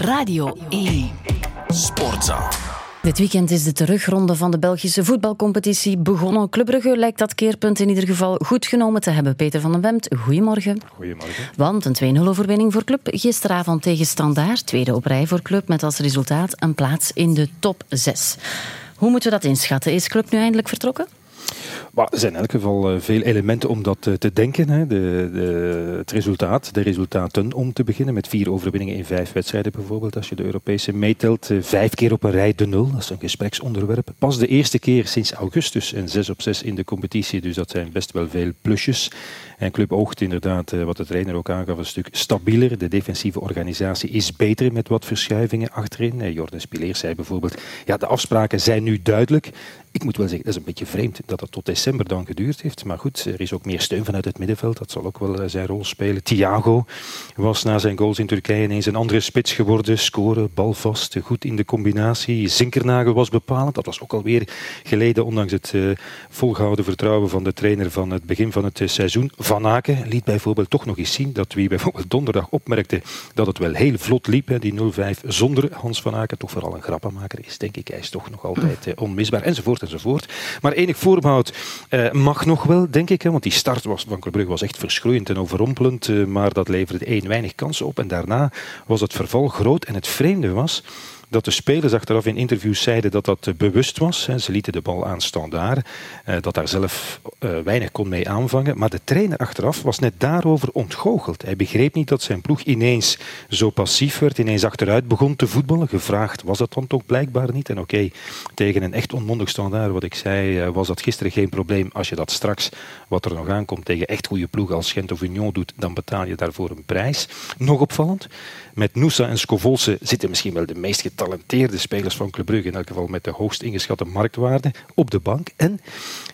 Radio 1. Sportza. Dit weekend is de terugronde van de Belgische voetbalcompetitie begonnen. Club Brugge lijkt dat keerpunt in ieder geval goed genomen te hebben. Peter van den Bemt, goedemorgen. Goedemorgen. Want een 2-0 overwinning voor Club gisteravond tegen Standaard. Tweede op rij voor Club met als resultaat een plaats in de top 6. Hoe moeten we dat inschatten? Is Club nu eindelijk vertrokken? Maar er zijn in elk geval eh, veel elementen om dat eh, te denken. Hè. De, de, het resultaat, de resultaten om te beginnen, met vier overwinningen in vijf wedstrijden bijvoorbeeld. Als je de Europese meetelt, eh, vijf keer op een rij de nul. Dat is een gespreksonderwerp. Pas de eerste keer sinds augustus en zes op zes in de competitie. Dus dat zijn best wel veel plusjes. En Club oogt inderdaad, wat de trainer ook aangaf, een stuk stabieler. De defensieve organisatie is beter met wat verschuivingen achterin. Jordan Spileer zei bijvoorbeeld, ja, de afspraken zijn nu duidelijk. Ik moet wel zeggen, dat is een beetje vreemd dat het tot december dan geduurd heeft. Maar goed, er is ook meer steun vanuit het middenveld. Dat zal ook wel eh, zijn rol spelen. Thiago was na zijn goals in Turkije ineens een andere spits geworden. Scoren, balvast, goed in de combinatie. Zinkernagel was bepalend. Dat was ook alweer geleden, ondanks het uh, volgehouden vertrouwen van de trainer van het begin van het uh, seizoen. Van Aken liet bijvoorbeeld toch nog eens zien dat wie bijvoorbeeld donderdag opmerkte dat het wel heel vlot liep, hè, die 0-5 zonder Hans van Aken. Toch vooral een grappenmaker is, denk ik. Hij is toch nog altijd onmisbaar, enzovoort, Maar enig voorbehoud uh, mag nog wel, denk ik. Hè, want die start was, van Club was echt verschroeiend en overrompelend. Uh, maar dat leverde één weinig kansen op. En daarna was het verval groot. En het vreemde was dat de spelers achteraf in interviews zeiden dat dat bewust was. Ze lieten de bal aan standaard, eh, dat daar zelf eh, weinig kon mee aanvangen. Maar de trainer achteraf was net daarover ontgoocheld. Hij begreep niet dat zijn ploeg ineens zo passief werd, ineens achteruit begon te voetballen. Gevraagd was dat dan toch blijkbaar niet. En oké, tegen een echt onmondig standaard, wat ik zei, eh, was dat gisteren geen probleem. Als je dat straks, wat er nog aankomt, tegen echt goede ploegen als Gent of Union doet, dan betaal je daarvoor een prijs. Nog opvallend, met Noosa en Scovolse zitten misschien wel de meest getalenteerde spelers van Club Brugge, in elk geval met de hoogst ingeschatte marktwaarde, op de bank. En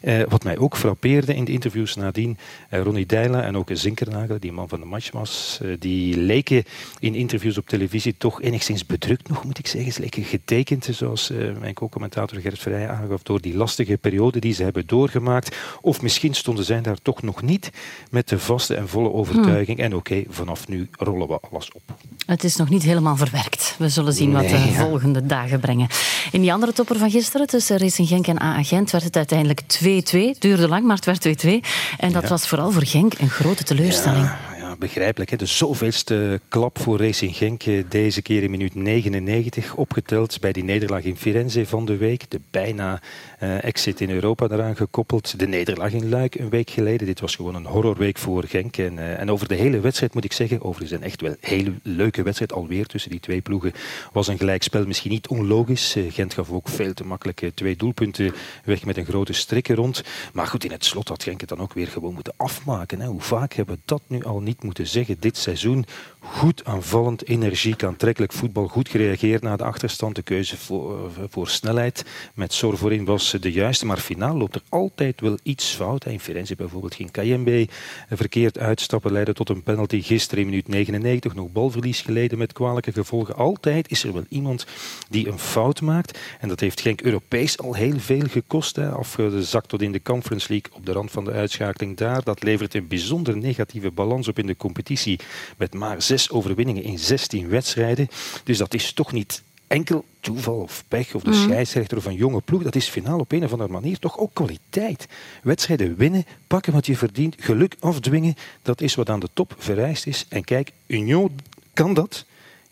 eh, wat mij ook frappeerde in de interviews nadien, eh, Ronnie Deila en ook Zinkernagel, die man van de match was, eh, die leken in interviews op televisie toch enigszins bedrukt nog, moet ik zeggen. Ze leken getekend, zoals eh, mijn co-commentator Gert Vrij aangaf, door die lastige periode die ze hebben doorgemaakt. Of misschien stonden zij daar toch nog niet met de vaste en volle overtuiging. En oké, vanaf nu rollen we alles op. Het is nog niet helemaal verwerkt. We zullen zien wat de volgende dagen brengen. In die andere topper van gisteren, tussen Racing Genk en AA Gent, werd het uiteindelijk 2-2. Duurde lang, maar het werd 2-2. En dat was vooral voor Genk een grote teleurstelling. Begrijpelijk. Hè. De zoveelste klap voor Racing Genk. Deze keer in minuut 99 opgeteld bij die nederlaag in Firenze van de week. De bijna uh, exit in Europa daaraan gekoppeld. De nederlaag in Luik een week geleden. Dit was gewoon een horrorweek voor Genk. En, uh, en over de hele wedstrijd moet ik zeggen, overigens een echt wel hele leuke wedstrijd alweer tussen die twee ploegen, was een gelijkspel misschien niet onlogisch. Gent gaf ook veel te makkelijk twee doelpunten weg met een grote strikken rond. Maar goed, in het slot had Genk het dan ook weer gewoon moeten afmaken. Hè. Hoe vaak hebben we dat nu al niet moeten zeggen dit seizoen. Goed aanvallend, energiek, aantrekkelijk voetbal. Goed gereageerd na de achterstand. De keuze voor, eh, voor snelheid met Sor voorin was de juiste. Maar finaal loopt er altijd wel iets fout. In Firenze bijvoorbeeld ging Kayembe verkeerd uitstappen. Leidde tot een penalty gisteren in minuut 99. Nog balverlies geleden met kwalijke gevolgen. Altijd is er wel iemand die een fout maakt. En dat heeft Genk Europees al heel veel gekost. Hè. Afgezakt tot in de Conference League op de rand van de uitschakeling daar. Dat levert een bijzonder negatieve balans op in de competitie met maar zes overwinningen in 16 wedstrijden. Dus dat is toch niet enkel toeval of pech of de mm. scheidsrechter of een jonge ploeg. Dat is finaal op een of andere manier toch ook kwaliteit. Wedstrijden winnen, pakken wat je verdient, geluk afdwingen. Dat is wat aan de top vereist is. En kijk, Union kan dat,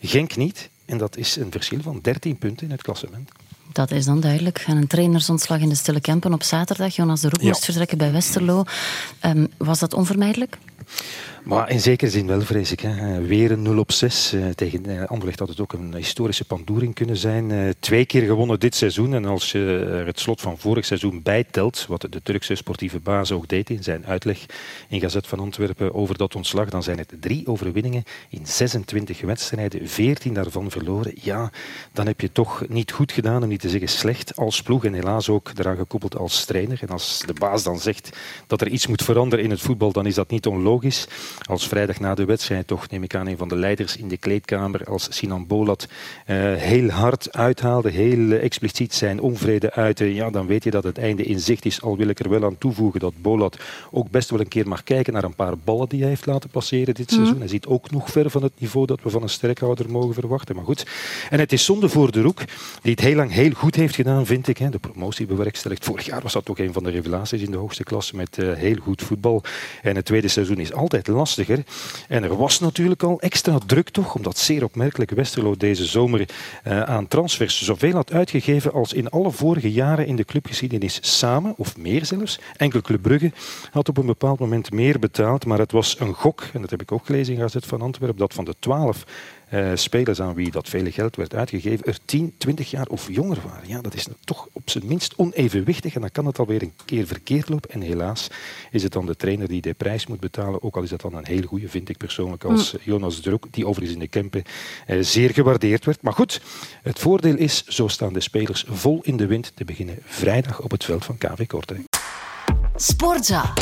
Genk niet. En dat is een verschil van 13 punten in het klassement. Dat is dan duidelijk. En een trainersontslag in de Stille Kempen op zaterdag. Jonas de Roek ja. moest vertrekken bij Westerlo. Um, was dat onvermijdelijk? Maar in zekere zin wel, vrees ik. Hè. Weer een 0 op 6. Uh, tegen uh, Anderlecht had het ook een historische pandoering kunnen zijn. Twee keer gewonnen dit seizoen. En als je er het slot van vorig seizoen bijtelt, wat de Turkse sportieve baas ook deed in zijn uitleg in Gazet van Antwerpen over dat ontslag, dan zijn het drie overwinningen in 26 wedstrijden, 14 daarvan verloren. Ja, dan heb je toch niet goed gedaan, om niet te zeggen slecht als ploeg en helaas ook eraan gekoppeld als trainer. En als de baas dan zegt dat er iets moet veranderen in het voetbal, dan is dat niet onlogisch. Als vrijdag na de wedstrijd toch, neem ik aan, een van de leiders in de kleedkamer als Sinan Bolat uh, heel hard uithaalde, heel expliciet zijn onvrede uitte, ja, dan weet je dat het einde in zicht is. Al wil ik er wel aan toevoegen dat Bolat ook best wel een keer mag kijken naar een paar ballen die hij heeft laten passeren dit seizoen. Mhm. Hij ziet ook nog ver van het niveau dat we van een sterkhouder mogen verwachten. Maar goed, en het is zonde voor de Roek, die het heel lang heel goed heeft gedaan, vind ik. Hè. De promotie bewerkstelligd. Vorig jaar was dat toch een van de revelaties in de hoogste klasse met uh, heel goed voetbal. En het tweede seizoen is altijd lastiger. En er was natuurlijk al extra druk toch, omdat zeer opmerkelijk Westerlo deze zomer uh, aan transfers zoveel had uitgegeven als in alle vorige jaren in de clubgeschiedenis samen, of meer zelfs. Enkel Club Brugge had op een bepaald moment meer betaald, maar het was een gok, en dat heb ik ook gelezen in Gazet van Antwerpen, dat van de twaalf uh, spelers aan wie dat vele geld werd uitgegeven, er 10, 20 jaar of jonger waren. Ja, dat is toch op zijn minst onevenwichtig en dan kan het alweer een keer verkeerd lopen. En helaas is het dan de trainer die de prijs moet betalen, ook al is dat dan een heel goede, vind ik persoonlijk, als mm. Jonas Druk, die overigens in de Kempen uh, zeer gewaardeerd werd. Maar goed, het voordeel is, zo staan de spelers vol in de wind te beginnen vrijdag op het veld van KV Kortrijk. Sportza.